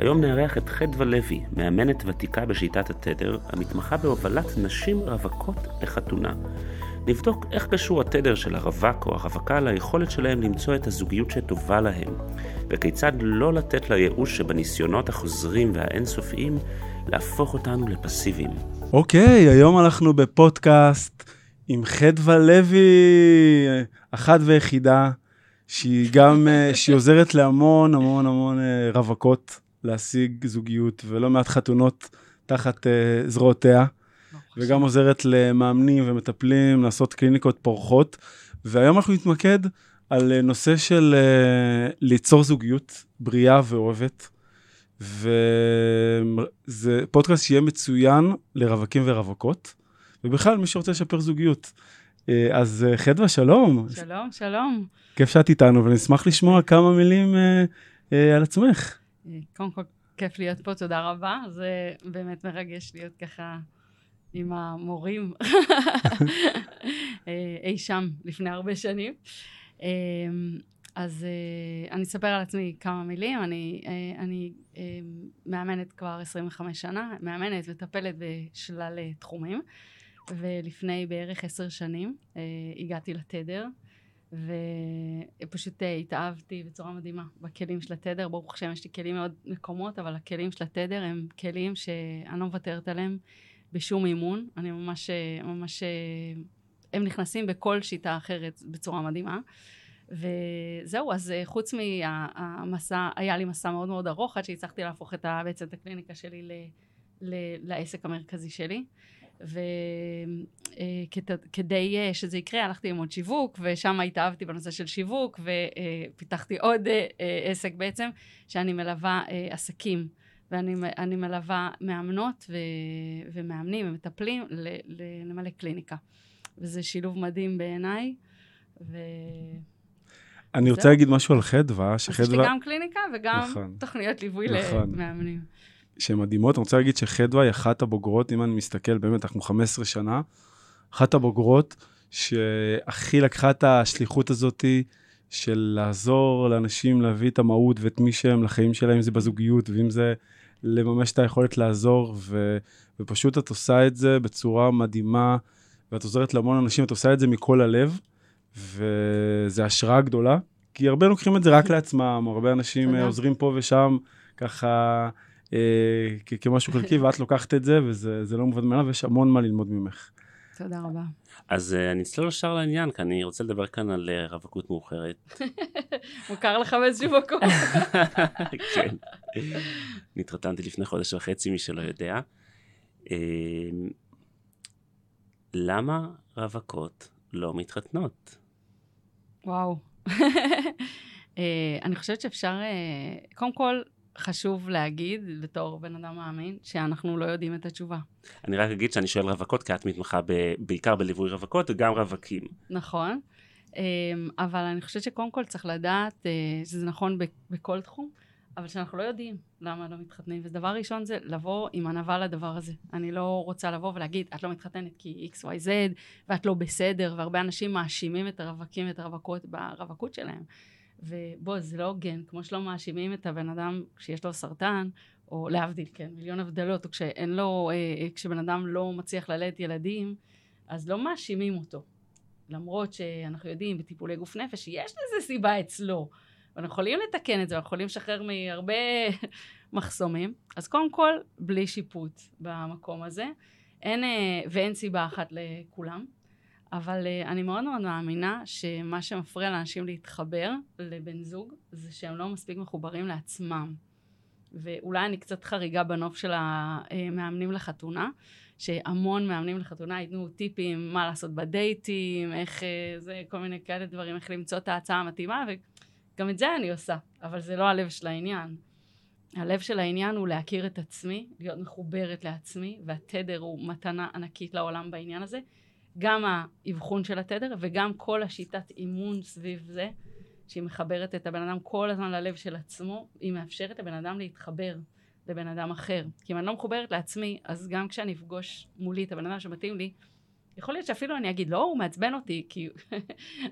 היום נארח את חדווה לוי, מאמנת ותיקה בשיטת התדר, המתמחה בהובלת נשים רווקות לחתונה. נבדוק איך קשור התדר של הרווק או הרווקה ליכולת שלהם למצוא את הזוגיות שטובה להם, וכיצד לא לתת לייאוש שבניסיונות החוזרים והאינסופיים להפוך אותנו לפסיביים. אוקיי, okay, היום אנחנו בפודקאסט עם חדווה לוי, אחת ויחידה, שהיא גם, אה, שהיא עוזרת להמון המון המון אה, רווקות להשיג זוגיות ולא מעט חתונות תחת uh, זרועותיה, לא וגם עוזרת למאמנים ומטפלים לעשות קליניקות פורחות. והיום אנחנו נתמקד על uh, נושא של uh, ליצור זוגיות בריאה ואוהבת. וזה פודקאסט שיהיה מצוין לרווקים ורווקות, ובכלל מי שרוצה לשפר זוגיות. אז חדווה, שלום. שלום, שלום. כיף שאת איתנו, ונשמח לשמוע כמה מילים uh, uh, על עצמך. קודם כל, כיף להיות פה, תודה רבה. זה באמת מרגש להיות ככה עם המורים אה, אי שם לפני הרבה שנים. אה, אז אה, אני אספר על עצמי כמה מילים. אני, אני מאמנת כבר 25 שנה, מאמנת וטפלת בשלל תחומים. ולפני בערך עשר שנים הגעתי לתדר. ופשוט אה, התאהבתי בצורה מדהימה בכלים של התדר. ברוך השם, יש לי כלים מאוד מקומות, אבל הכלים של התדר הם כלים שאני לא מוותרת עליהם בשום אימון. אני ממש, אה, ממש, אה, הם נכנסים בכל שיטה אחרת בצורה מדהימה. וזהו, אז חוץ מהמסע, היה לי מסע מאוד מאוד ארוך עד שהצלחתי להפוך את, בעצם את הקליניקה שלי ל, ל, לעסק המרכזי שלי. וכדי אה, שזה יקרה הלכתי ללמוד שיווק ושם התאהבתי בנושא של שיווק ופיתחתי עוד אה, אה, עסק בעצם שאני מלווה עסקים ואני מלווה מאמנות ו, ומאמנים ומטפלים למלא קליניקה וזה שילוב מדהים בעיניי ו... אני רוצה להגיד משהו על חדווה, שחדווה... יש לי גם קליניקה וגם נכון, תוכניות ליווי נכון. למאמנים. שהן מדהימות. אני רוצה להגיד שחדווה היא אחת הבוגרות, אם אני מסתכל, באמת, אנחנו 15 שנה, אחת הבוגרות שהכי לקחה את השליחות הזאתי של לעזור לאנשים להביא את המהות ואת מי שהם לחיים שלהם, אם זה בזוגיות ואם זה לממש את היכולת לעזור, ו, ופשוט את עושה את זה בצורה מדהימה, ואת עוזרת להמון אנשים, את עושה את זה מכל הלב, וזה השראה גדולה, כי הרבה לוקחים את זה רק לעצמם, הרבה אנשים עוזרים פה ושם, ככה כמשהו חלקי, ואת לוקחת את זה, וזה לא מובן מאליו, ויש המון מה ללמוד ממך. תודה רבה. אז uh, אני אצלול ישר לעניין, כי אני רוצה לדבר כאן על uh, רווקות מאוחרת. מוכר לך באיזשהו מקום. כן. נתחתנתי לפני חודש וחצי, מי שלא יודע. Uh, למה רווקות לא מתחתנות? וואו. uh, אני חושבת שאפשר, uh, קודם כל, חשוב להגיד, בתור בן אדם מאמין, שאנחנו לא יודעים את התשובה. אני רק אגיד שאני שואל רווקות, כי את מתמחה ב, בעיקר בליווי רווקות וגם רווקים. נכון, אמ, אבל אני חושבת שקודם כל צריך לדעת אה, שזה נכון בכל תחום, אבל שאנחנו לא יודעים למה לא מתחתנים. ודבר ראשון זה לבוא עם ענווה לדבר הזה. אני לא רוצה לבוא ולהגיד, את לא מתחתנת כי x, y, z, ואת לא בסדר, והרבה אנשים מאשימים את הרווקים ואת הרווקות ברווקות שלהם. ובוא, זה לא הוגן, כמו שלא מאשימים את הבן אדם כשיש לו סרטן, או להבדיל, כן, מיליון הבדלות, או כשאין לו, אה, כשבן אדם לא מצליח ללדת ילדים, אז לא מאשימים אותו. למרות שאנחנו יודעים בטיפולי גוף נפש שיש לזה סיבה אצלו. ואנחנו יכולים לתקן את זה, אנחנו יכולים לשחרר מהרבה מחסומים. אז קודם כל, בלי שיפוט במקום הזה. אין, אה, ואין סיבה אחת לכולם. אבל uh, אני מאוד מאוד מאמינה שמה שמפריע לאנשים להתחבר לבן זוג זה שהם לא מספיק מחוברים לעצמם. ואולי אני קצת חריגה בנוף של המאמנים לחתונה, שהמון מאמנים לחתונה ייתנו טיפים מה לעשות בדייטים, איך uh, זה, כל מיני כאלה דברים, איך למצוא את ההצעה המתאימה, וגם את זה אני עושה, אבל זה לא הלב של העניין. הלב של העניין הוא להכיר את עצמי, להיות מחוברת לעצמי, והתדר הוא מתנה ענקית לעולם בעניין הזה. גם האבחון של התדר וגם כל השיטת אימון סביב זה, שהיא מחברת את הבן אדם כל הזמן ללב של עצמו, היא מאפשרת לבן אדם להתחבר לבן אדם אחר. כי אם אני לא מחוברת לעצמי, אז גם כשאני אפגוש מולי את הבן אדם שמתאים לי, יכול להיות שאפילו אני אגיד, לא, הוא מעצבן אותי, כי הוא,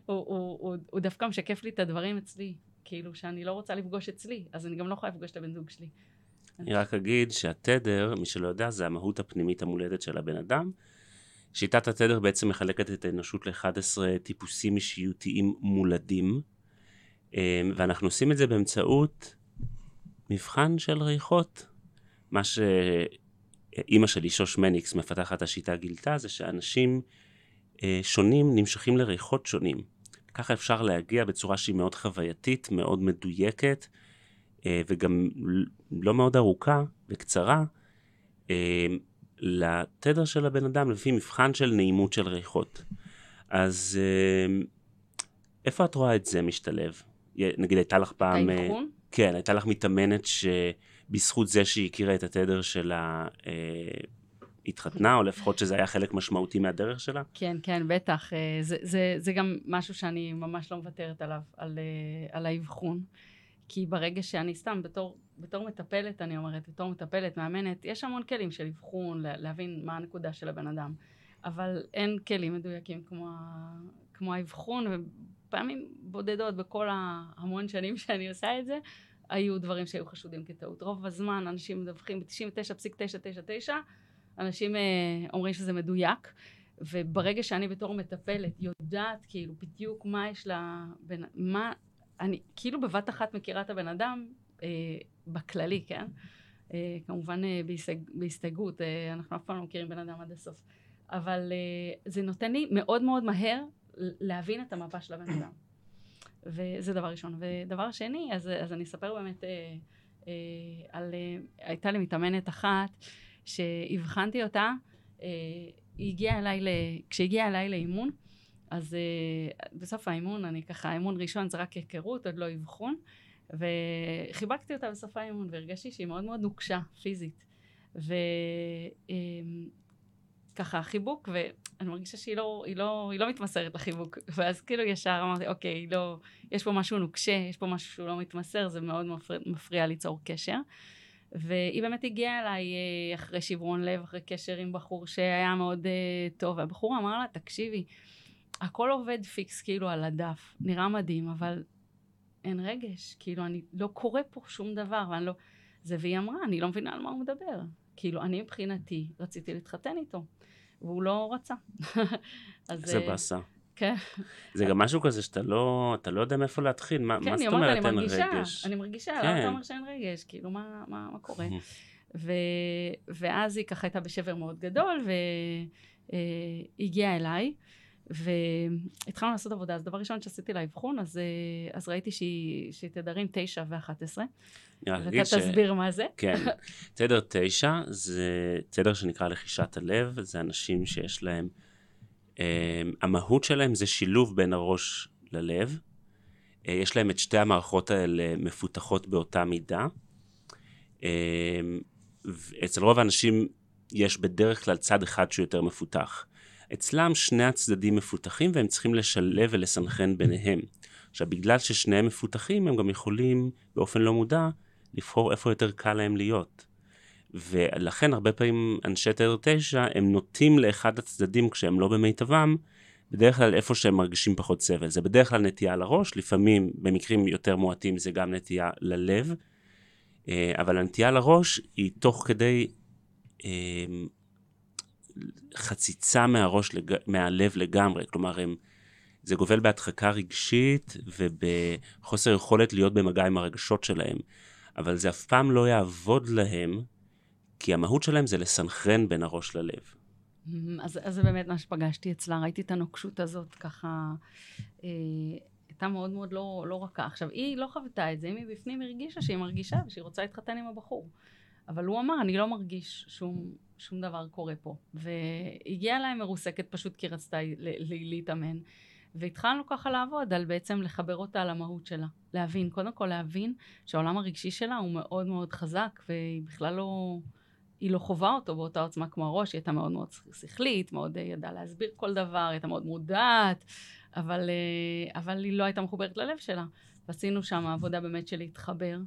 הוא, הוא, הוא, הוא דווקא משקף לי את הדברים אצלי, כאילו שאני לא רוצה לפגוש אצלי, אז אני גם לא יכולה לפגוש את הבן זוג שלי. אני רק אגיד שהתדר, מי שלא יודע, זה המהות הפנימית המולדת של הבן אדם. שיטת התדר בעצם מחלקת את האנושות ל-11 טיפוסים אישיותיים מולדים, אמ, ואנחנו עושים את זה באמצעות מבחן של ריחות. מה שאימא שלי, שוש מניקס, מפתחת השיטה גילתה, זה שאנשים אה, שונים נמשכים לריחות שונים. ככה אפשר להגיע בצורה שהיא מאוד חווייתית, מאוד מדויקת, אה, וגם לא מאוד ארוכה וקצרה, אה, לתדר של הבן אדם לפי מבחן של נעימות של ריחות. אז איפה את רואה את זה משתלב? נגיד הייתה לך פעם... האבחון? כן, הייתה לך מתאמנת שבזכות זה שהיא הכירה את התדר שלה, אה, התחתנה, או לפחות שזה היה חלק משמעותי מהדרך שלה? כן, כן, בטח. אה, זה, זה, זה גם משהו שאני ממש לא מוותרת עליו, על, אה, על האבחון. כי ברגע שאני סתם, בתור, בתור מטפלת, אני אומרת, בתור מטפלת, מאמנת, יש המון כלים של אבחון, להבין מה הנקודה של הבן אדם. אבל אין כלים מדויקים כמו, כמו האבחון, פעמים בודדות בכל ההמון שנים שאני עושה את זה, היו דברים שהיו חשודים כטעות. רוב הזמן אנשים מדווחים ב-99.999, אנשים אה, אומרים שזה מדויק, וברגע שאני בתור מטפלת יודעת כאילו בדיוק מה יש לה, בין, מה, אני כאילו בבת אחת מכירה את הבן אדם אה, בכללי, כן? אה, כמובן אה, בהסתג, בהסתייגות, אה, אנחנו אף פעם לא מכירים בן אדם עד הסוף. אבל אה, זה נותן לי מאוד מאוד מהר להבין את המפה של הבן אדם. וזה דבר ראשון. ודבר שני, אז, אז אני אספר באמת אה, אה, על... אה, הייתה לי מתאמנת אחת שהבחנתי אותה, אה, היא הגיעה אליי, ל, כשהגיעה אליי לאימון, אז אה, בסוף האימון, אני ככה, האימון ראשון זה רק היכרות, עוד לא אבחון, וחיבקתי אותה בסוף האימון, והרגשתי שהיא מאוד מאוד נוקשה, פיזית. ו... אה, ככה חיבוק, ואני מרגישה שהיא לא, היא לא, היא לא מתמסרת לחיבוק. ואז כאילו ישר אמרתי, אוקיי, לא, יש פה משהו נוקשה, יש פה משהו שהוא לא מתמסר, זה מאוד מפריע, מפריע ליצור קשר. והיא באמת הגיעה אליי אה, אחרי שברון לב, אחרי קשר עם בחור שהיה מאוד uh, טוב, והבחור אמר לה, תקשיבי, הכל עובד פיקס כאילו על הדף, נראה מדהים, אבל אין רגש, כאילו אני, לא קורה פה שום דבר, ואני לא... זה, והיא אמרה, אני לא מבינה על מה הוא מדבר. כאילו, אני מבחינתי רציתי להתחתן איתו. והוא לא רצה. אז... זה אה, באסה. כן. זה גם משהו כזה שאתה לא, אתה לא יודע מאיפה להתחיל, מה, כן, מה זאת אומרת אין רגש? אני מרגישה, כן. למה אתה אומר שאין רגש? כאילו, מה, מה, מה קורה? ו, ואז היא ככה הייתה בשבר מאוד גדול, והגיעה אליי, והתחלנו לעשות עבודה. אז דבר ראשון שעשיתי לה אבחון, אז, אה, אז ראיתי שהיא, שהיא תדרים תשע ואחת עשרה. ואתה ש... תסביר מה זה. כן, תדר תשע זה תדר שנקרא לחישת הלב, זה אנשים שיש להם, אה, המהות שלהם זה שילוב בין הראש ללב. אה, יש להם את שתי המערכות האלה מפותחות באותה מידה. אצל רוב האנשים יש בדרך כלל צד אחד שהוא יותר מפותח. אצלם שני הצדדים מפותחים והם צריכים לשלב ולסנכרן ביניהם. עכשיו, בגלל ששניהם מפותחים, הם גם יכולים באופן לא מודע לבחור איפה יותר קל להם להיות. ולכן הרבה פעמים אנשי תדר תשע הם נוטים לאחד הצדדים כשהם לא במיטבם, בדרך כלל איפה שהם מרגישים פחות סבל. זה בדרך כלל נטייה לראש, לפעמים במקרים יותר מועטים זה גם נטייה ללב, אה, אבל הנטייה לראש היא תוך כדי אה, חציצה מהראש, מהלב לגמרי, כלומר הם, זה גובל בהדחקה רגשית ובחוסר יכולת להיות במגע עם הרגשות שלהם. אבל זה אף פעם לא יעבוד להם, כי המהות שלהם זה לסנכרן בין הראש ללב. Mm-hmm. אז, אז זה באמת מה שפגשתי אצלה, ראיתי את הנוקשות הזאת ככה, אה, הייתה מאוד מאוד לא, לא רכה. עכשיו, היא לא חוותה את זה, היא מבפנים הרגישה שהיא מרגישה ושהיא רוצה להתחתן עם הבחור. אבל הוא אמר, אני לא מרגיש שום, שום דבר קורה פה. והגיעה אליי מרוסקת פשוט כי רצתה להתאמן. והתחלנו ככה לעבוד על בעצם לחבר אותה למהות שלה. להבין, קודם כל להבין שהעולם הרגשי שלה הוא מאוד מאוד חזק, והיא בכלל לא... היא לא חווה אותו באותה עוצמה כמו הראש, היא הייתה מאוד מאוד שכלית, מאוד ידעה להסביר כל דבר, הייתה מאוד מודעת, אבל, אה, אבל היא לא הייתה מחוברת ללב שלה. ועשינו שם עבודה באמת של להתחבר.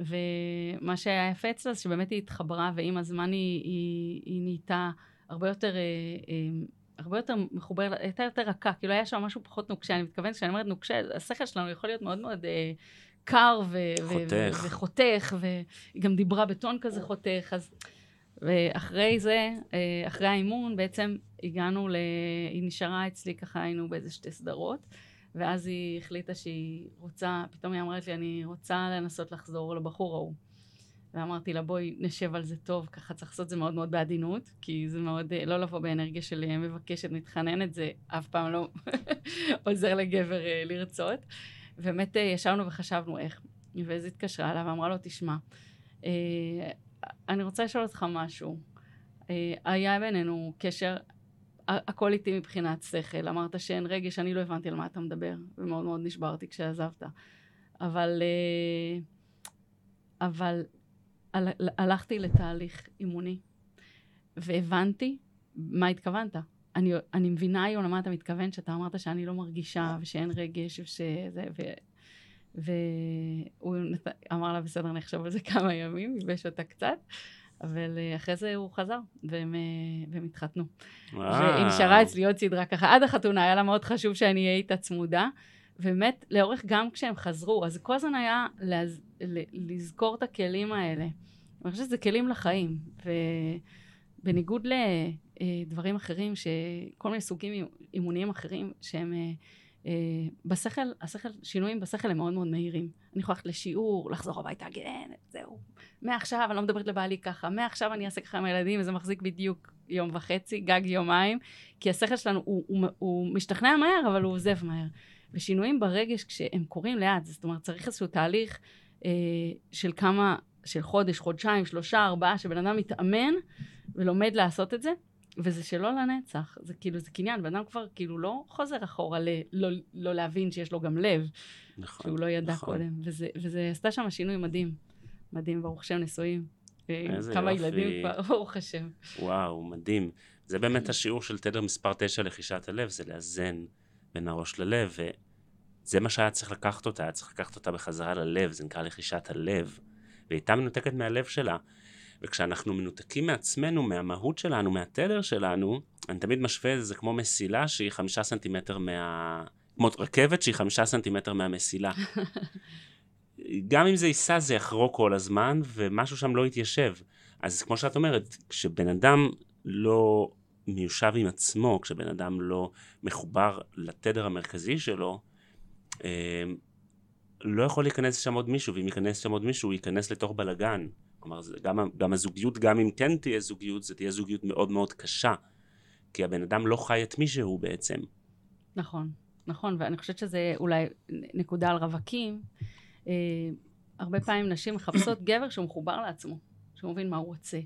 ומה שהיה יפה אצלה זה שבאמת היא התחברה, ועם הזמן היא, היא, היא נהייתה הרבה יותר, אה, הרבה יותר מחוברת, הייתה יותר רכה, כאילו היה שם משהו פחות נוקשה, אני מתכוונת, כשאני אומרת נוקשה, השכל שלנו יכול להיות מאוד מאוד קר ו- חותך. ו- וחותך, והיא גם דיברה בטון כזה חותך, אז... ואחרי זה, אה, אחרי האימון, בעצם הגענו ל... היא נשארה אצלי, ככה היינו באיזה שתי סדרות, ואז היא החליטה שהיא רוצה, פתאום היא אמרת לי, אני רוצה לנסות לחזור לבחור ההוא. ואמרתי לה, בואי נשב על זה טוב, ככה צריך לעשות את זה מאוד מאוד בעדינות, כי זה מאוד, אה, לא לבוא באנרגיה של אה, מבקשת, מתחננת, זה אף פעם לא עוזר לגבר לרצות. ובאמת אה, ישבנו וחשבנו איך. ואז התקשרה אליו ואמרה לו, תשמע, אה, אני רוצה לשאול אותך משהו. אה, היה בינינו קשר, הכל איתי מבחינת שכל. אמרת שאין רגש, אני לא הבנתי על מה אתה מדבר, ומאוד מאוד נשברתי כשעזבת. אבל, אבל הלכתי לתהליך אימוני, והבנתי מה התכוונת. אני, אני מבינה היום למה אתה מתכוון, שאתה אמרת שאני לא מרגישה ושאין רגש ושזה, ו... והוא נת... אמר לה, בסדר, נחשוב על זה כמה ימים, ייבש אותה קצת, אבל אה, אחרי זה הוא חזר, והם, אה, והם התחתנו. והיא נשארה אצלי עוד סדרה ככה, עד החתונה, היה לה מאוד חשוב שאני אהיה איתה צמודה, ובאמת, לאורך גם כשהם חזרו, אז כל הזמן היה לז... לזכור את הכלים האלה. אני חושבת שזה כלים לחיים, ובניגוד ל... אה, אחרים, כל מיני סוגים אימוניים אחרים שהם בשכל, השכל, שינויים בשכל הם מאוד מאוד מהירים. אני יכולה ללכת לשיעור, לחזור הביתה, כן, זהו. מעכשיו אני לא מדברת לבעלי ככה, מעכשיו אני אעשה ככה עם הילדים, וזה מחזיק בדיוק יום וחצי, גג יומיים, כי השכל שלנו הוא, הוא, הוא משתכנע מהר, אבל הוא עוזב מהר. ושינויים ברגש כשהם קורים לאט, זאת אומרת צריך איזשהו תהליך אה, של כמה, של חודש, חודשיים, שלושה, ארבעה, שבן אדם מתאמן ולומד לעשות את זה, וזה שלא לנצח, זה כאילו, זה קניין, בן אדם כבר כאילו לא חוזר אחורה ל, לא, לא להבין שיש לו גם לב, נכון, שהוא לא ידע נכון. קודם, וזה, וזה עשתה שם שינוי מדהים, מדהים, ברוך השם, נשואים. כמה יופי. ילדים כבר, ברוך השם. וואו, מדהים. זה באמת השיעור של תדר מספר 9 לחישת הלב, זה לאזן בין הראש ללב, וזה מה שהיה צריך לקחת אותה, היה צריך לקחת אותה בחזרה ללב, זה נקרא לחישת הלב. והיא הייתה מנותקת מהלב שלה. וכשאנחנו מנותקים מעצמנו, מהמהות שלנו, מהתדר שלנו, אני תמיד משווה את זה כמו מסילה שהיא חמישה סנטימטר מה... כמו רכבת שהיא חמישה סנטימטר מהמסילה. גם אם זה ייסע זה יחרוק כל הזמן, ומשהו שם לא יתיישב. אז כמו שאת אומרת, כשבן אדם לא מיושב עם עצמו, כשבן אדם לא מחובר לתדר המרכזי שלו, אה, לא יכול להיכנס שם עוד מישהו, ואם ייכנס שם עוד מישהו, הוא ייכנס לתוך בלגן. כלומר, גם, גם הזוגיות, גם אם כן תהיה זוגיות, זה תהיה זוגיות מאוד מאוד קשה, כי הבן אדם לא חי את מי שהוא בעצם. נכון, נכון, ואני חושבת שזה אולי נקודה על רווקים. אה, הרבה פעמים נשים מחפשות גבר שהוא מחובר לעצמו, שהוא מבין מה הוא רוצה,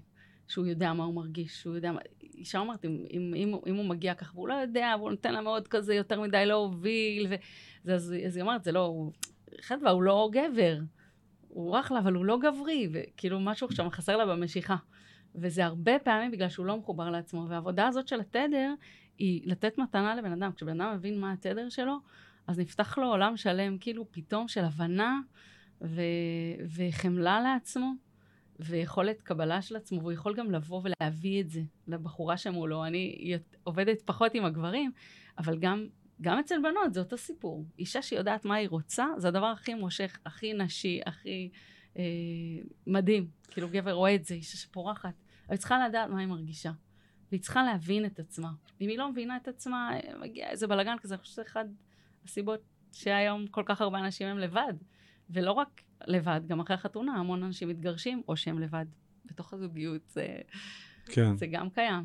שהוא יודע מה הוא מרגיש, שהוא יודע מה... אישה אומרת, אם, אם, אם, אם הוא מגיע ככה והוא לא יודע, והוא נותן לה מאוד כזה יותר מדי להוביל, ו... אז, אז היא אומרת, זה לא. חדווה, הוא לא גבר. הוא אחלה, אבל הוא לא גברי, וכאילו משהו שם חסר לה במשיכה. וזה הרבה פעמים בגלל שהוא לא מחובר לעצמו. והעבודה הזאת של התדר היא לתת מתנה לבן אדם. כשבן אדם מבין מה התדר שלו, אז נפתח לו עולם שלם, כאילו פתאום של הבנה ו- וחמלה לעצמו, ויכולת קבלה של עצמו, והוא יכול גם לבוא ולהביא את זה לבחורה שמולו. אני עובדת פחות עם הגברים, אבל גם גם אצל בנות זה אותו סיפור. אישה שיודעת מה היא רוצה, זה הדבר הכי מושך, הכי נשי, הכי אה, מדהים. כאילו גבר רואה את זה, אישה שפורחת. אבל היא צריכה לדעת מה היא מרגישה. והיא צריכה להבין את עצמה. אם היא לא מבינה את עצמה, מגיע איזה בלאגן כזה. אני חושבת שזה אחד הסיבות שהיום כל כך הרבה אנשים הם לבד. ולא רק לבד, גם אחרי החתונה המון אנשים מתגרשים, או שהם לבד בתוך הזוגיות. זה... כן. זה גם קיים.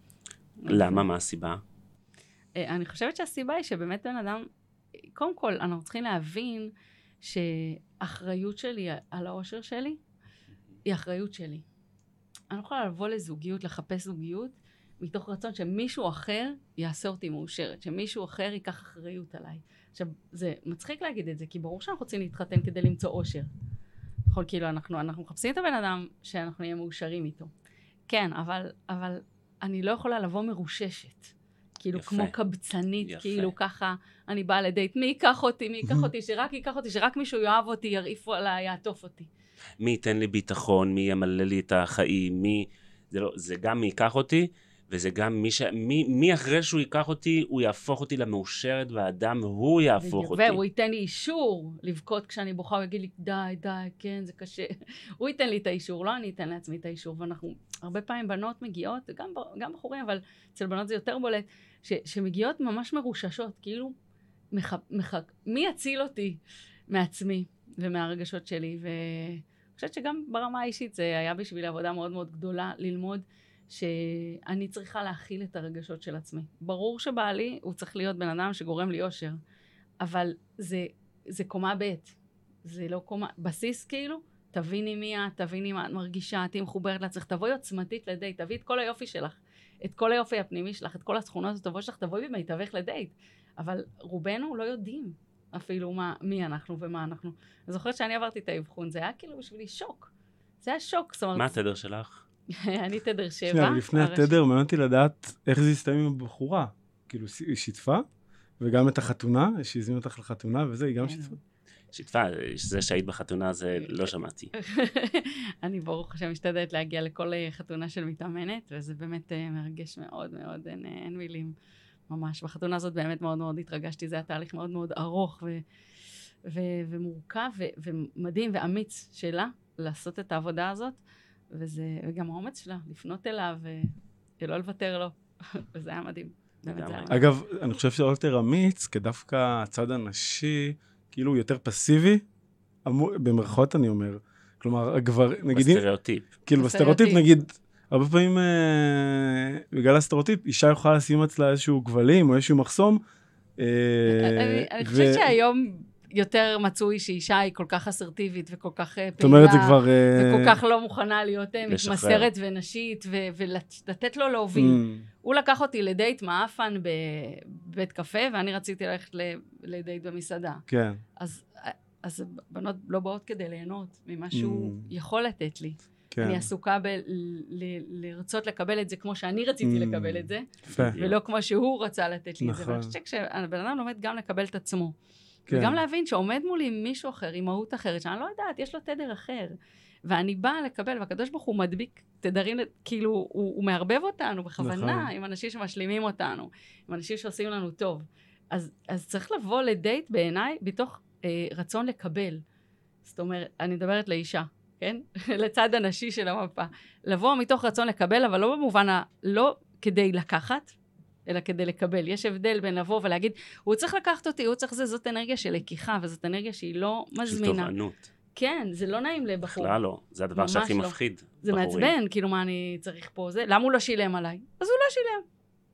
למה? מה הסיבה? אה, אני חושבת שהסיבה היא שבאמת בן אדם, קודם כל, אנחנו צריכים להבין שאחריות שלי על האושר שלי, היא אחריות שלי. אני לא יכולה לבוא לזוגיות, לחפש זוגיות, מתוך רצון שמישהו אחר יעשה אותי מאושרת, שמישהו אחר ייקח אחריות עליי. עכשיו, זה מצחיק להגיד את זה, כי ברור שאנחנו רוצים להתחתן כדי למצוא אושר. נכון, כאילו, אנחנו, אנחנו מחפשים את הבן אדם שאנחנו נהיה מאושרים איתו. כן, אבל, אבל אני לא יכולה לבוא מרוששת. כאילו, יפה. כמו קבצנית, יפה. כאילו ככה, אני באה לדייט, מי ייקח אותי, מי ייקח אותי, שרק ייקח אותי, שרק מישהו יאהב אותי, ירעיפו עליי, יעטוף אותי. מי ייתן לי ביטחון, מי ימלא לי את החיים, מי... זה, לא, זה גם מי ייקח אותי, וזה גם מי ש... מי, מי אחרי שהוא ייקח אותי, הוא יהפוך אותי למאושרת, והאדם הוא יהפוך בדיוק. אותי. והוא ייתן לי אישור לבכות כשאני בוכה, הוא יגיד לי, די, די, כן, זה קשה. הוא ייתן לי את האישור, לא אני אתן לעצמי את האישור. ואנחנו, הרבה פעמים בנות מגיעות, גם, גם בחורים, אבל אצל בנות זה יותר בולט, ש, שמגיעות ממש מרוששות, כאילו, מח, מח, מי יציל אותי מעצמי ומהרגשות שלי? ואני חושבת שגם ברמה האישית זה היה בשבילי עבודה מאוד מאוד גדולה ללמוד. שאני צריכה להכיל את הרגשות של עצמי. ברור שבעלי הוא צריך להיות בן אדם שגורם לי אושר, אבל זה, זה קומה ב', זה לא קומה, בסיס כאילו, תביני מי את, תביני מה את מרגישה, תהיי מחוברת לעצמך, תבואי עוצמתית לדייט, תביאי את כל היופי שלך, את כל היופי הפנימי שלך, את כל התכונות הטובות שלך, תבואי במיטבך לדייט. אבל רובנו לא יודעים אפילו מה, מי אנחנו ומה אנחנו. אני זוכרת שאני עברתי את האבחון, זה היה כאילו בשבילי שוק. זה היה שוק, זאת אומרת, מה התדר שלך? אני תדר שבע. שנייה, לפני התדר, מעניין אותי לדעת איך זה הסתיים עם הבחורה. כאילו, היא שיתפה, וגם את החתונה, שהזמין אותך לחתונה וזה, היא גם כן. שיתפה. שיתפה, זה שהיית בחתונה זה לא שמעתי. אני ברוך השם משתדלת להגיע לכל אה, חתונה של מתאמנת, וזה באמת אה, מרגש מאוד מאוד, אין, אה, אין מילים. ממש. בחתונה הזאת באמת מאוד מאוד התרגשתי, זה היה תהליך מאוד מאוד ארוך ו- ו- ומורכב ו- ומדהים ואמיץ שלה לעשות את העבודה הזאת, וזה, וגם האומץ שלה לפנות אליו ולא לוותר לו, וזה היה מדהים. באמת זה היה לגמרי. מדהים. אגב, אני חושב שזה יותר אמיץ, כי דווקא הצד הנשי, כאילו, יותר פסיבי, אמור- במרכאות אני אומר. כלומר, הגבר, נגיד, בסטריאוטיפ. כאילו בסטריאוטיפ. נגיד, הרבה פעמים, אה, בגלל הסטריאוטיפ, אישה יכולה לשים אצלה איזשהו גבלים או איזשהו מחסום. אה, אני, אני ו- חושבת שהיום יותר מצוי שאישה היא כל כך אסרטיבית וכל כך אה, זאת אומרת, זה פעילה, כבר... אה, וכל כך לא מוכנה להיות אה, לשחרר. מתמסרת ונשית, ו- ולתת לו להוביל. אממ, הוא לקח אותי לדייט מעפן בבית קפה, ואני רציתי ללכת ל- לדייט במסעדה. כן, אז, אז בנות לא באות כדי ליהנות ממה שהוא Mm. יכול לתת לי. כן. אני עסוקה בלרצות לקבל את זה כמו שאני רציתי Mm. לקבל את זה, יפה. ולא כמו שהוא רצה לתת לי את זה. נכון. ואני חושבת שכשהבן אדם לומד גם לקבל את עצמו, כן. וגם להבין שעומד מולי מישהו אחר עם מהות אחרת, שאני לא יודעת, יש לו תדר אחר. ואני באה לקבל, והקדוש ברוך הוא מדביק תדרים, כאילו, הוא, הוא מערבב אותנו בכוונה נכון. עם אנשים שמשלימים אותנו, עם אנשים שעושים לנו טוב. אז, אז צריך לבוא לדייט בעיניי מתוך אה, רצון לקבל. זאת אומרת, אני מדברת לאישה, כן? לצד הנשי של המפה. לבוא מתוך רצון לקבל, אבל לא במובן ה... לא כדי לקחת, אלא כדי לקבל. יש הבדל בין לבוא ולהגיד, הוא צריך לקחת אותי, הוא צריך זה, זאת אנרגיה של לקיחה, וזאת אנרגיה שהיא לא של מזמינה. תובענות. כן, זה לא נעים לבחור. בכלל לא. זה הדבר שהכי לא. מפחיד. זה בחורים. מעצבן, כאילו, מה אני צריך פה זה? למה הוא לא שילם עליי? אז הוא לא שילם.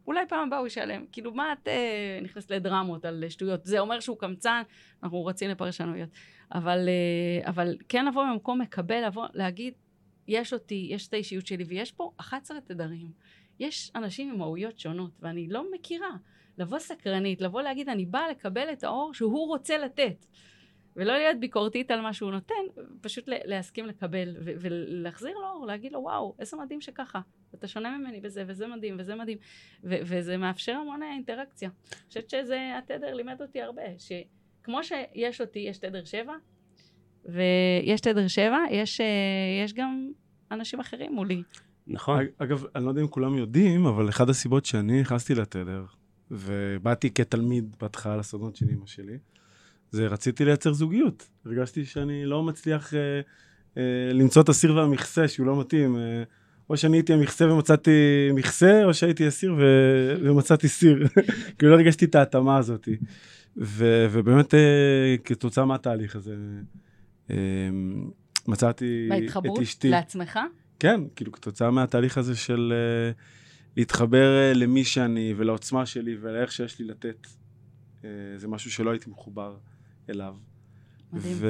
אולי פעם הבאה הוא ישלם. כאילו, מה את אה, נכנסת לדרמות על שטויות? זה אומר שהוא קמצן, אנחנו רצים לפרשנויות. אבל, אה, אבל כן לבוא ממקום מקבל, לבוא, להגיד, יש אותי, יש את האישיות שלי, ויש פה 11 תדרים. יש אנשים עם מהויות שונות, ואני לא מכירה. לבוא סקרנית, לבוא להגיד, אני באה לקבל את האור שהוא רוצה לתת. ולא להיות ביקורתית על מה שהוא נותן, פשוט להסכים לקבל ולהחזיר לו אור, להגיד לו, וואו, איזה מדהים שככה. אתה שונה ממני בזה, וזה מדהים, וזה מדהים. וזה מאפשר המון אינטראקציה. אני חושבת שזה, התדר לימד אותי הרבה, שכמו שיש אותי, יש תדר שבע, ויש תדר שבע, יש, אה, יש גם אנשים אחרים מולי. נכון. אגב, אני לא יודע אם כולם יודעים, אבל אחת הסיבות שאני נכנסתי לתדר, ובאתי כתלמיד בהתחלה לסודות של אמא שלי, זה רציתי לייצר זוגיות. הרגשתי שאני לא מצליח אה, אה, למצוא את הסיר והמכסה שהוא לא מתאים. אה, או שאני הייתי המכסה ומצאתי מכסה, או שהייתי הסיר ו... ומצאתי סיר. כאילו לא הרגשתי את ההתאמה הזאת. ו... ובאמת אה, כתוצאה מהתהליך הזה, אה, מצאתי את אשתי. בהתחברות לעצמך? כן, כאילו כתוצאה מהתהליך הזה של אה, להתחבר למי שאני ולעוצמה שלי ולאיך שיש לי לתת. זה משהו שלא הייתי מחובר אליו. מדהים. ו...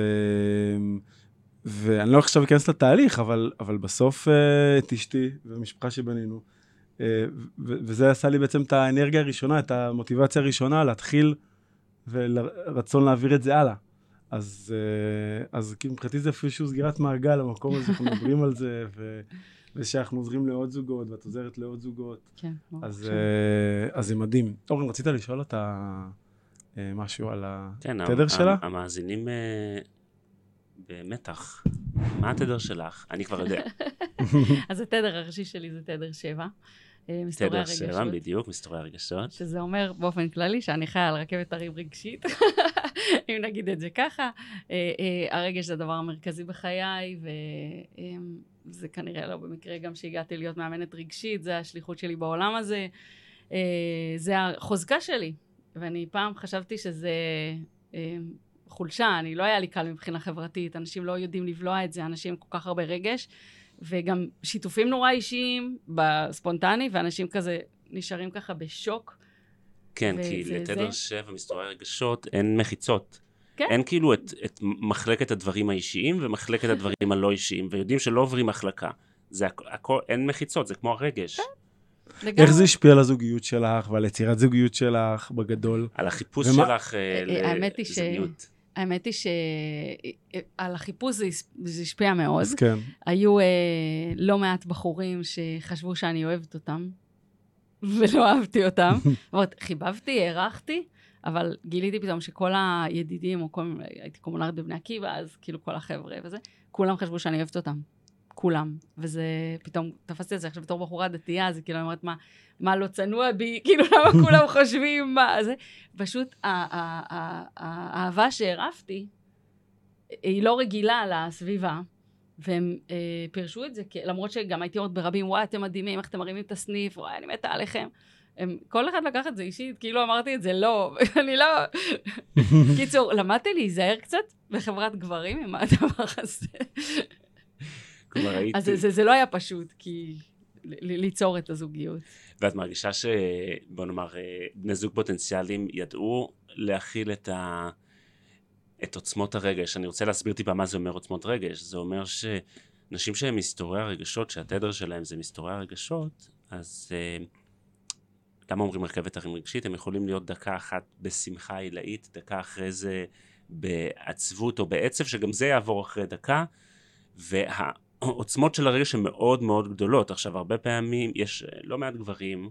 ואני לא עכשיו אכנס לתהליך, אבל, אבל בסוף את אשתי והמשפחה שבנינו, וזה עשה לי בעצם את האנרגיה הראשונה, את המוטיבציה הראשונה להתחיל ורצון להעביר את זה הלאה. אז, אה, אז כאילו מבחינתי זה אפילו סגירת מעגל, המקום הזה, אנחנו מדברים על זה, ו, ושאנחנו עוזרים לעוד זוגות, ואת עוזרת לעוד זוגות. כן, אז, אז זה מדהים. אורן, רצית לשאול אותה משהו על כן, התדר שלה? כן, המאזינים במתח. מה התדר שלך? אני כבר יודע. אז התדר הראשי שלי זה תדר 7. אה, תדר 7, בדיוק, מסתורי הרגשות. שזה אומר באופן כללי שאני חיה על רכבת הרים רגשית, אם נגיד את זה ככה. אה, אה, הרגש זה הדבר המרכזי בחיי, וזה כנראה לא במקרה גם שהגעתי להיות מאמנת רגשית, זה השליחות שלי בעולם הזה. זה החוזקה שלי, ואני פעם חשבתי שזה חולשה, אני לא היה לי קל מבחינה חברתית, אנשים לא יודעים לבלוע את זה, אנשים עם כל כך הרבה רגש, וגם שיתופים נורא אישיים בספונטני, ואנשים כזה נשארים ככה בשוק. כן, כי לתדר שבע מסתורי רגשות אין מחיצות. כן. אין כאילו את, את מחלקת הדברים האישיים ומחלקת הדברים הלא אישיים, ויודעים שלא עוברים החלקה. זה הכל, אין מחיצות, זה כמו הרגש. כן. לגמרי. איך זה השפיע על הזוגיות שלך ועל יצירת זוגיות שלך בגדול? על החיפוש ומה... שלך אה, לזוגיות. ש... האמת היא שעל החיפוש זה, זה השפיע מאוד. אז כן. היו אה, לא מעט בחורים שחשבו שאני אוהבת אותם, ולא אהבתי אותם. אומרת, חיבבתי, הערכתי, אבל גיליתי פתאום שכל הידידים, או כל, הייתי קומונרית בבני עקיבא, אז כאילו כל החבר'ה וזה, כולם חשבו שאני אוהבת אותם. כולם. וזה, פתאום תפסתי את זה עכשיו בתור בחורה דתייה, אז כאילו אני אומרת, מה, מה לא צנוע בי, כאילו למה כולם חושבים מה זה, פשוט האהבה שהרעפתי, היא לא רגילה לסביבה, והם אה, פירשו את זה, למרות שגם הייתי אומרת ברבים, וואי, אתם מדהימים, איך אתם מרימים את הסניף, וואי, אני מתה עליכם. הם, כל אחד לקח את זה אישית, כאילו אמרתי את זה, לא, אני לא... קיצור, למדתי להיזהר קצת בחברת גברים עם הדבר הזה. כלומר, הייתי... אז זה, זה, זה לא היה פשוט, כי... ליצור את הזוגיות. ואת מרגישה ש... בוא נאמר, אה, בני זוג פוטנציאליים ידעו להכיל את, ה... את עוצמות הרגש. אני רוצה להסביר טיפה מה זה אומר עוצמות רגש. זה אומר שנשים שהם מסתורי הרגשות, שהתדר שלהם זה מסתורי הרגשות, אז uh, למה אומרים רכבת הרים רגשית? הם יכולים להיות דקה אחת בשמחה עילאית, דקה אחרי זה בעצבות או בעצב, שגם זה יעבור אחרי דקה. וה... העוצמות של הרגש הן מאוד מאוד גדולות. עכשיו, הרבה פעמים יש אה, לא מעט גברים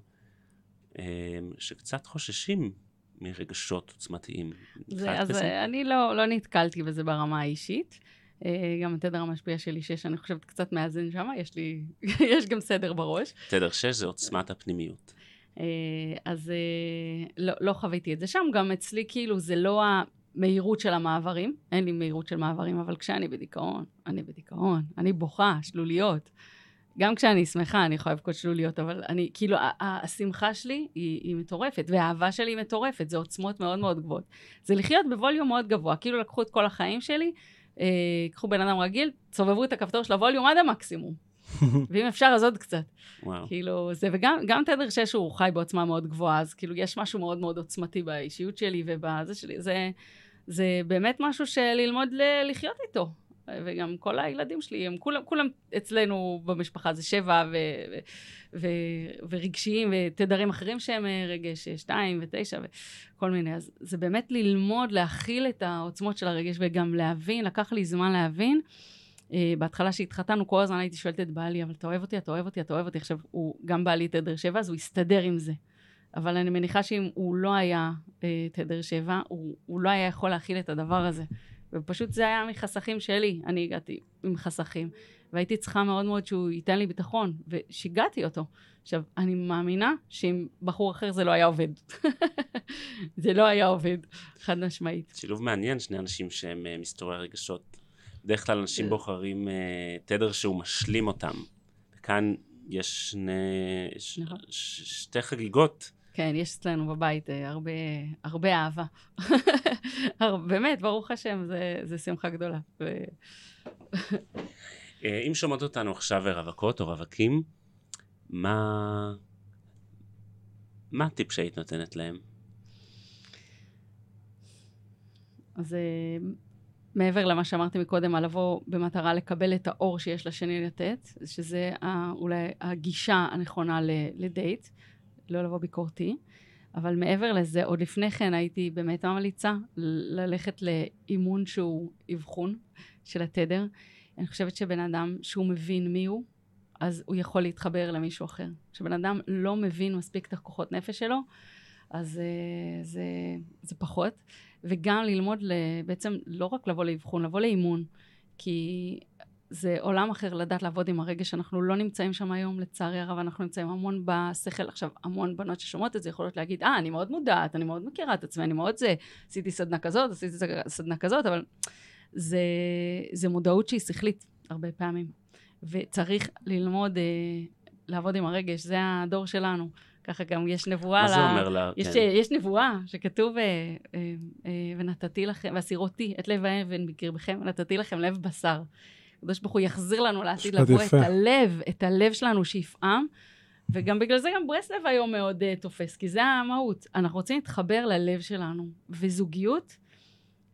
אה, שקצת חוששים מרגשות עוצמתיים. זה, אז בזה? אני לא, לא נתקלתי בזה ברמה האישית. אה, גם התדר המשפיע שלי שש, אני חושבת קצת מאזן שם, יש לי, יש גם סדר בראש. תדר שש זה עוצמת הפנימיות. אז לא, לא חוויתי את זה שם, גם אצלי כאילו זה לא מהירות של המעברים, אין לי מהירות של מעברים, אבל כשאני בדיכאון, אני בדיכאון, אני בוכה, שלוליות. גם כשאני שמחה, אני יכולה לבכות שלוליות, אבל אני, כאילו, השמחה שלי היא, היא מטורפת, והאהבה שלי היא מטורפת, זה עוצמות מאוד מאוד גבוהות. זה לחיות בווליום מאוד גבוה, כאילו לקחו את כל החיים שלי, אה, קחו בן אדם רגיל, סובבו את הכפתור של הווליום עד המקסימום. ואם אפשר, אז עוד קצת. וואו. כאילו, זה, וגם תדר 6 הוא חי בעוצמה מאוד גבוהה, אז כאילו, יש משהו מאוד מאוד עוצמתי באישיות שלי ובזה שלי, זה... זה באמת משהו שללמוד ל- לחיות איתו. וגם כל הילדים שלי, הם כולם, כולם אצלנו במשפחה, זה שבע ו, ו, ו, ורגשיים ותדרים אחרים שהם אה, רגש שתיים ותשע וכל מיני. אז זה באמת ללמוד, להכיל את העוצמות של הרגש וגם להבין, לקח לי זמן להבין. Uh, בהתחלה שהתחתנו, כל הזמן הייתי שואלת את בעלי, אבל אתה אוהב אותי, אתה אוהב אותי, אתה אוהב אותי. עכשיו, הוא גם בעלי תדר שבע, אז הוא הסתדר עם זה. אבל אני מניחה שאם הוא לא היה אה, תדר שבע, הוא, הוא לא היה יכול להכיל את הדבר הזה. ופשוט זה היה מחסכים שלי, אני הגעתי עם חסכים. והייתי צריכה מאוד מאוד שהוא ייתן לי ביטחון, ושיגעתי אותו. עכשיו, אני מאמינה שעם בחור אחר זה לא היה עובד. זה לא היה עובד, חד משמעית. שילוב מעניין, שני אנשים שהם uh, מסתורי רגשות. בדרך כלל אנשים בוחרים uh, תדר שהוא משלים אותם. וכאן יש שני, ש, נכון. ש, שתי חגיגות. כן, יש אצלנו בבית אה, הרבה, הרבה אהבה. באמת, ברוך השם, זה, זה שמחה גדולה. אה, אם שומעות אותנו עכשיו רווקות או רווקים, מה... מה הטיפ שהיית נותנת להם? אז אה, מעבר למה שאמרתי מקודם, על לבוא במטרה לקבל את האור שיש לשני לתת, שזה אולי הגישה הנכונה לדייט, לא לבוא ביקורתי. אבל מעבר לזה, עוד לפני כן הייתי באמת ממליצה ללכת לאימון שהוא אבחון של התדר. אני חושבת שבן אדם שהוא מבין מי הוא, אז הוא יכול להתחבר למישהו אחר. כשבן אדם לא מבין מספיק את הכוחות נפש שלו, אז uh, זה, זה פחות. וגם ללמוד בעצם לא רק לבוא לאבחון, לבוא לאימון, כי זה עולם אחר לדעת לעבוד עם הרגש, אנחנו לא נמצאים שם היום, לצערי הרב, אנחנו נמצאים המון בשכל. עכשיו, המון בנות ששומעות את זה יכולות להגיד, אה, אני מאוד מודעת, אני מאוד מכירה את עצמי, אני מאוד זה, עשיתי סדנה כזאת, עשיתי סדנה כזאת, אבל זה, זה מודעות שהיא שכלית, הרבה פעמים. וצריך ללמוד אה, לעבוד עם הרגש, זה הדור שלנו. ככה גם יש נבואה. מה זה לה- אומר לה? יש, כן. יש נבואה שכתוב, אה, אה, אה, ונתתי לכם, והסירותי את לב האבן בקרבכם, ונתתי לכם לב בשר. הקדוש ברוך הוא יחזיר לנו לעתיד לבוא את יפה. הלב, את הלב שלנו שיפעם, וגם בגלל זה גם ברסלב היום מאוד uh, תופס, כי זה המהות. אנחנו רוצים להתחבר ללב שלנו, וזוגיות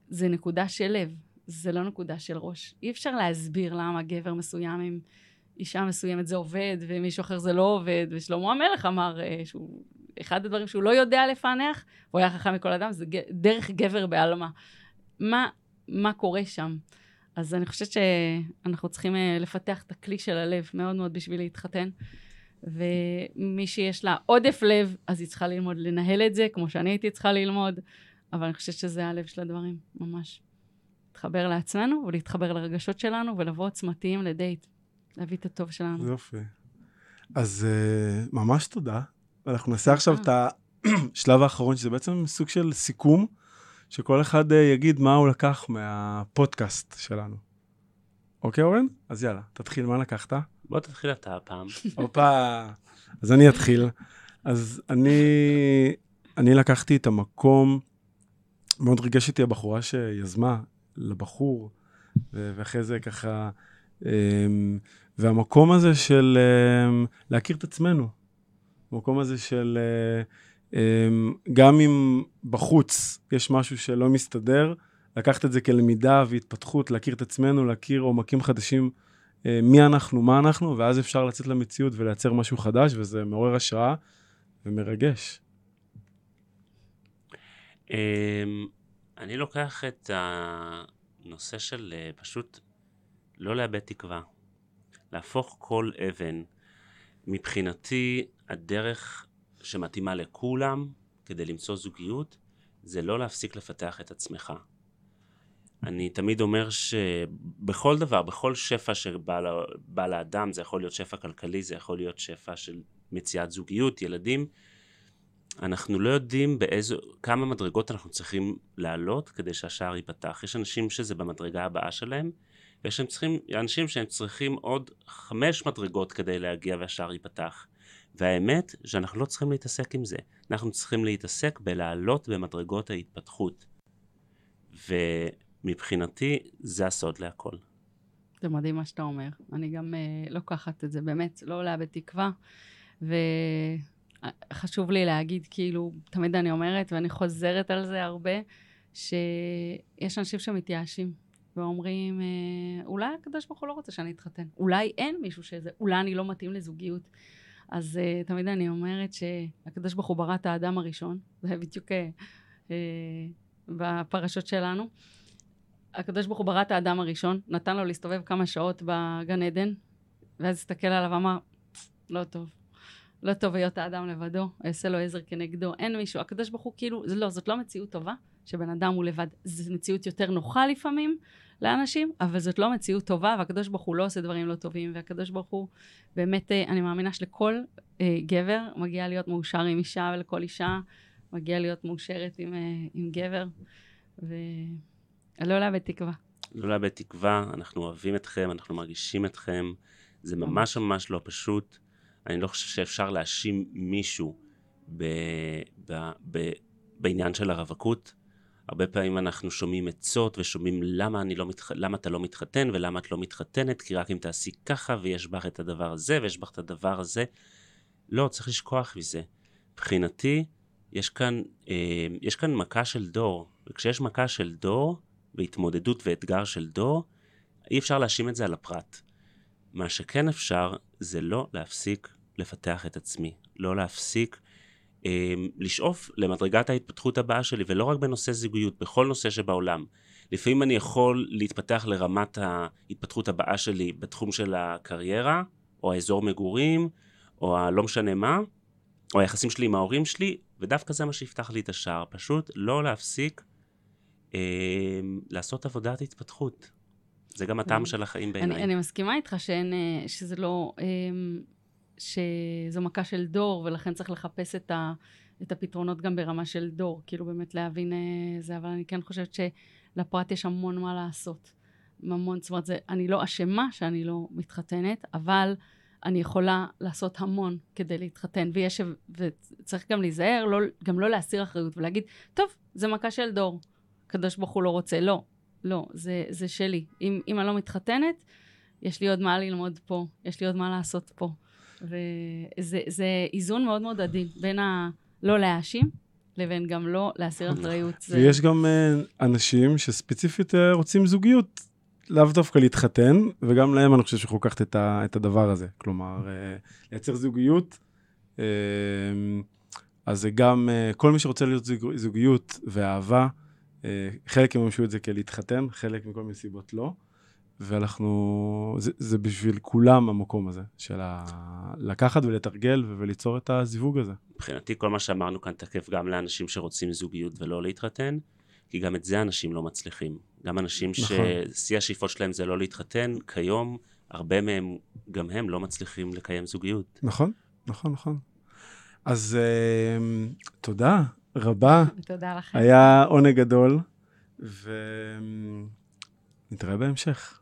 זה נקודה של לב, זה לא נקודה של ראש. אי אפשר להסביר למה גבר מסוים עם אישה מסוימת זה עובד, ומישהו אחר זה לא עובד, ושלמה המלך אמר uh, שהוא, אחד הדברים שהוא לא יודע לפענח, הוא היה חכם מכל אדם, זה ג- דרך גבר בעלמא. מה, מה קורה שם? אז אני חושבת שאנחנו צריכים אה, לפתח את הכלי של הלב מאוד מאוד בשביל להתחתן. ומי שיש לה עודף לב, אז היא צריכה ללמוד לנהל את זה, כמו שאני הייתי צריכה ללמוד, אבל אני חושבת שזה הלב של הדברים, ממש. להתחבר לעצמנו ולהתחבר לרגשות שלנו ולבוא עוצמתיים לדייט, להביא את הטוב שלנו. יופי. אז uh, ממש תודה. אנחנו נעשה עכשיו את השלב האחרון, שזה בעצם סוג של סיכום, שכל אחד uh, יגיד מה הוא לקח מהפודקאסט שלנו. אוקיי, אורן? אז יאללה, תתחיל, מה לקחת? בוא תתחיל אתה הפעם. הופה, אז אני אתחיל. אז אני, אני לקחתי את המקום, מאוד ריגש אותי הבחורה שיזמה לבחור, ואחרי זה ככה, אמ, והמקום הזה של אמ, להכיר את עצמנו, המקום הזה של אה, גם אם בחוץ יש משהו שלא מסתדר, לקחת את זה כלמידה והתפתחות, להכיר את עצמנו, להכיר עומקים חדשים אה, מי אנחנו, מה אנחנו, ואז אפשר לצאת למציאות ולייצר משהו חדש, וזה מעורר השראה ומרגש. אמ, אני לוקח את הנושא של אה, פשוט לא לאבד תקווה. להפוך כל אבן. מבחינתי, הדרך שמתאימה לכולם כדי למצוא זוגיות, זה לא להפסיק לפתח את עצמך. אני תמיד אומר שבכל דבר, בכל שפע שבא לאדם, זה יכול להיות שפע כלכלי, זה יכול להיות שפע של מציאת זוגיות, ילדים, אנחנו לא יודעים באיזו, כמה מדרגות אנחנו צריכים לעלות כדי שהשער ייפתח. יש אנשים שזה במדרגה הבאה שלהם, ויש אנשים שהם צריכים עוד חמש מדרגות כדי להגיע והשער ייפתח. והאמת שאנחנו לא צריכים להתעסק עם זה, אנחנו צריכים להתעסק בלעלות במדרגות ההתפתחות. ומבחינתי זה הסוד להכל. זה מדהים מה שאתה אומר. אני גם uh, לוקחת את זה, באמת, לא לאבד תקווה. וחשוב לי להגיד, כאילו, תמיד אני אומרת, ואני חוזרת על זה הרבה, שיש אנשים שמתייאשים, ואומרים, אה, אולי הקדוש ברוך הוא לא רוצה שאני אתחתן. אולי אין מישהו שזה, אולי אני לא מתאים לזוגיות. אז uh, תמיד אני אומרת שהקדוש ברוך הוא ברא את האדם הראשון, זה בדיוק uh, בפרשות שלנו. הקדוש ברוך הוא ברא את האדם הראשון, נתן לו להסתובב כמה שעות בגן עדן, ואז הסתכל עליו ואמר, לא טוב. לא טוב היות האדם לבדו, אעשה לו עזר כנגדו, אין מישהו. הקדוש ברוך הוא כאילו, לא, זאת לא מציאות טובה, שבן אדם הוא לבד. זו מציאות יותר נוחה לפעמים לאנשים, אבל זאת לא מציאות טובה, והקדוש ברוך הוא לא עושה דברים לא טובים, והקדוש ברוך הוא באמת, אה, אני מאמינה שלכל אה, גבר מגיע להיות מאושר עם אישה, ולכל אישה מגיע להיות מאושרת עם, אה, עם גבר, ולא לאבד תקווה. לא לאבד תקווה, אנחנו אוהבים אתכם, אנחנו מרגישים אתכם, זה ממש ממש לא פשוט. אני לא חושב שאפשר להאשים מישהו ב, ב, ב, בעניין של הרווקות. הרבה פעמים אנחנו שומעים עצות ושומעים למה, לא מתח... למה אתה לא מתחתן ולמה את לא מתחתנת, כי רק אם תעשי ככה ויש בך את הדבר הזה ויש בך את הדבר הזה. לא, צריך לשכוח מזה. מבחינתי, יש כאן, אה, יש כאן מכה של דור, וכשיש מכה של דור, והתמודדות ואתגר של דור, אי אפשר להאשים את זה על הפרט. מה שכן אפשר, זה לא להפסיק לפתח את עצמי, לא להפסיק לשאוף למדרגת ההתפתחות הבאה שלי, ולא רק בנושא זוגיות, בכל נושא שבעולם. לפעמים אני יכול להתפתח לרמת ההתפתחות הבאה שלי בתחום של הקריירה, או האזור מגורים, או הלא משנה מה, או היחסים שלי עם ההורים שלי, ודווקא זה מה שיפתח לי את השער. פשוט לא להפסיק אה, לעשות עבודת התפתחות. זה גם הטעם של החיים בעיניי. אני, אני מסכימה איתך שאין, אה, שזה לא, אה, שזו מכה של דור, ולכן צריך לחפש את, ה, את הפתרונות גם ברמה של דור, כאילו באמת להבין זה, אבל אני כן חושבת שלפרט יש המון מה לעשות. המון, זאת אומרת, זה, אני לא אשמה שאני לא מתחתנת, אבל אני יכולה לעשות המון כדי להתחתן, ויש, וצריך גם להיזהר, לא, גם לא להסיר אחריות ולהגיד, טוב, זה מכה של דור, הקדוש ברוך הוא לא רוצה. לא, לא, זה, זה שלי. אם, אם אני לא מתחתנת, יש לי עוד מה ללמוד פה, יש לי עוד מה לעשות פה. וזה איזון מאוד מאוד עדין בין ה... לא להאשים, לבין גם לא להסיר אחריות. ויש זה... גם uh, אנשים שספציפית uh, רוצים זוגיות, לאו דווקא להתחתן, וגם להם אני חושב שחוקקת את, ה, את הדבר הזה. כלומר, uh, לייצר זוגיות, אז זה גם, כל מי שרוצה להיות זוג, זוגיות ואהבה, אה, חלק יממשו את זה כלהתחתן, חלק מכל מיני סיבות לא. ואנחנו, זה, זה בשביל כולם המקום הזה, של ה... לקחת ולתרגל וליצור את הזיווג הזה. מבחינתי כל מה שאמרנו כאן תקף גם לאנשים שרוצים זוגיות ולא להתחתן, כי גם את זה אנשים לא מצליחים. גם אנשים נכון. ששיא השאיפות שלהם זה לא להתחתן, כיום הרבה מהם, גם הם לא מצליחים לקיים זוגיות. נכון, נכון, נכון. אז uh, תודה, רבה. תודה לכם. היה עונג גדול, ונתראה בהמשך.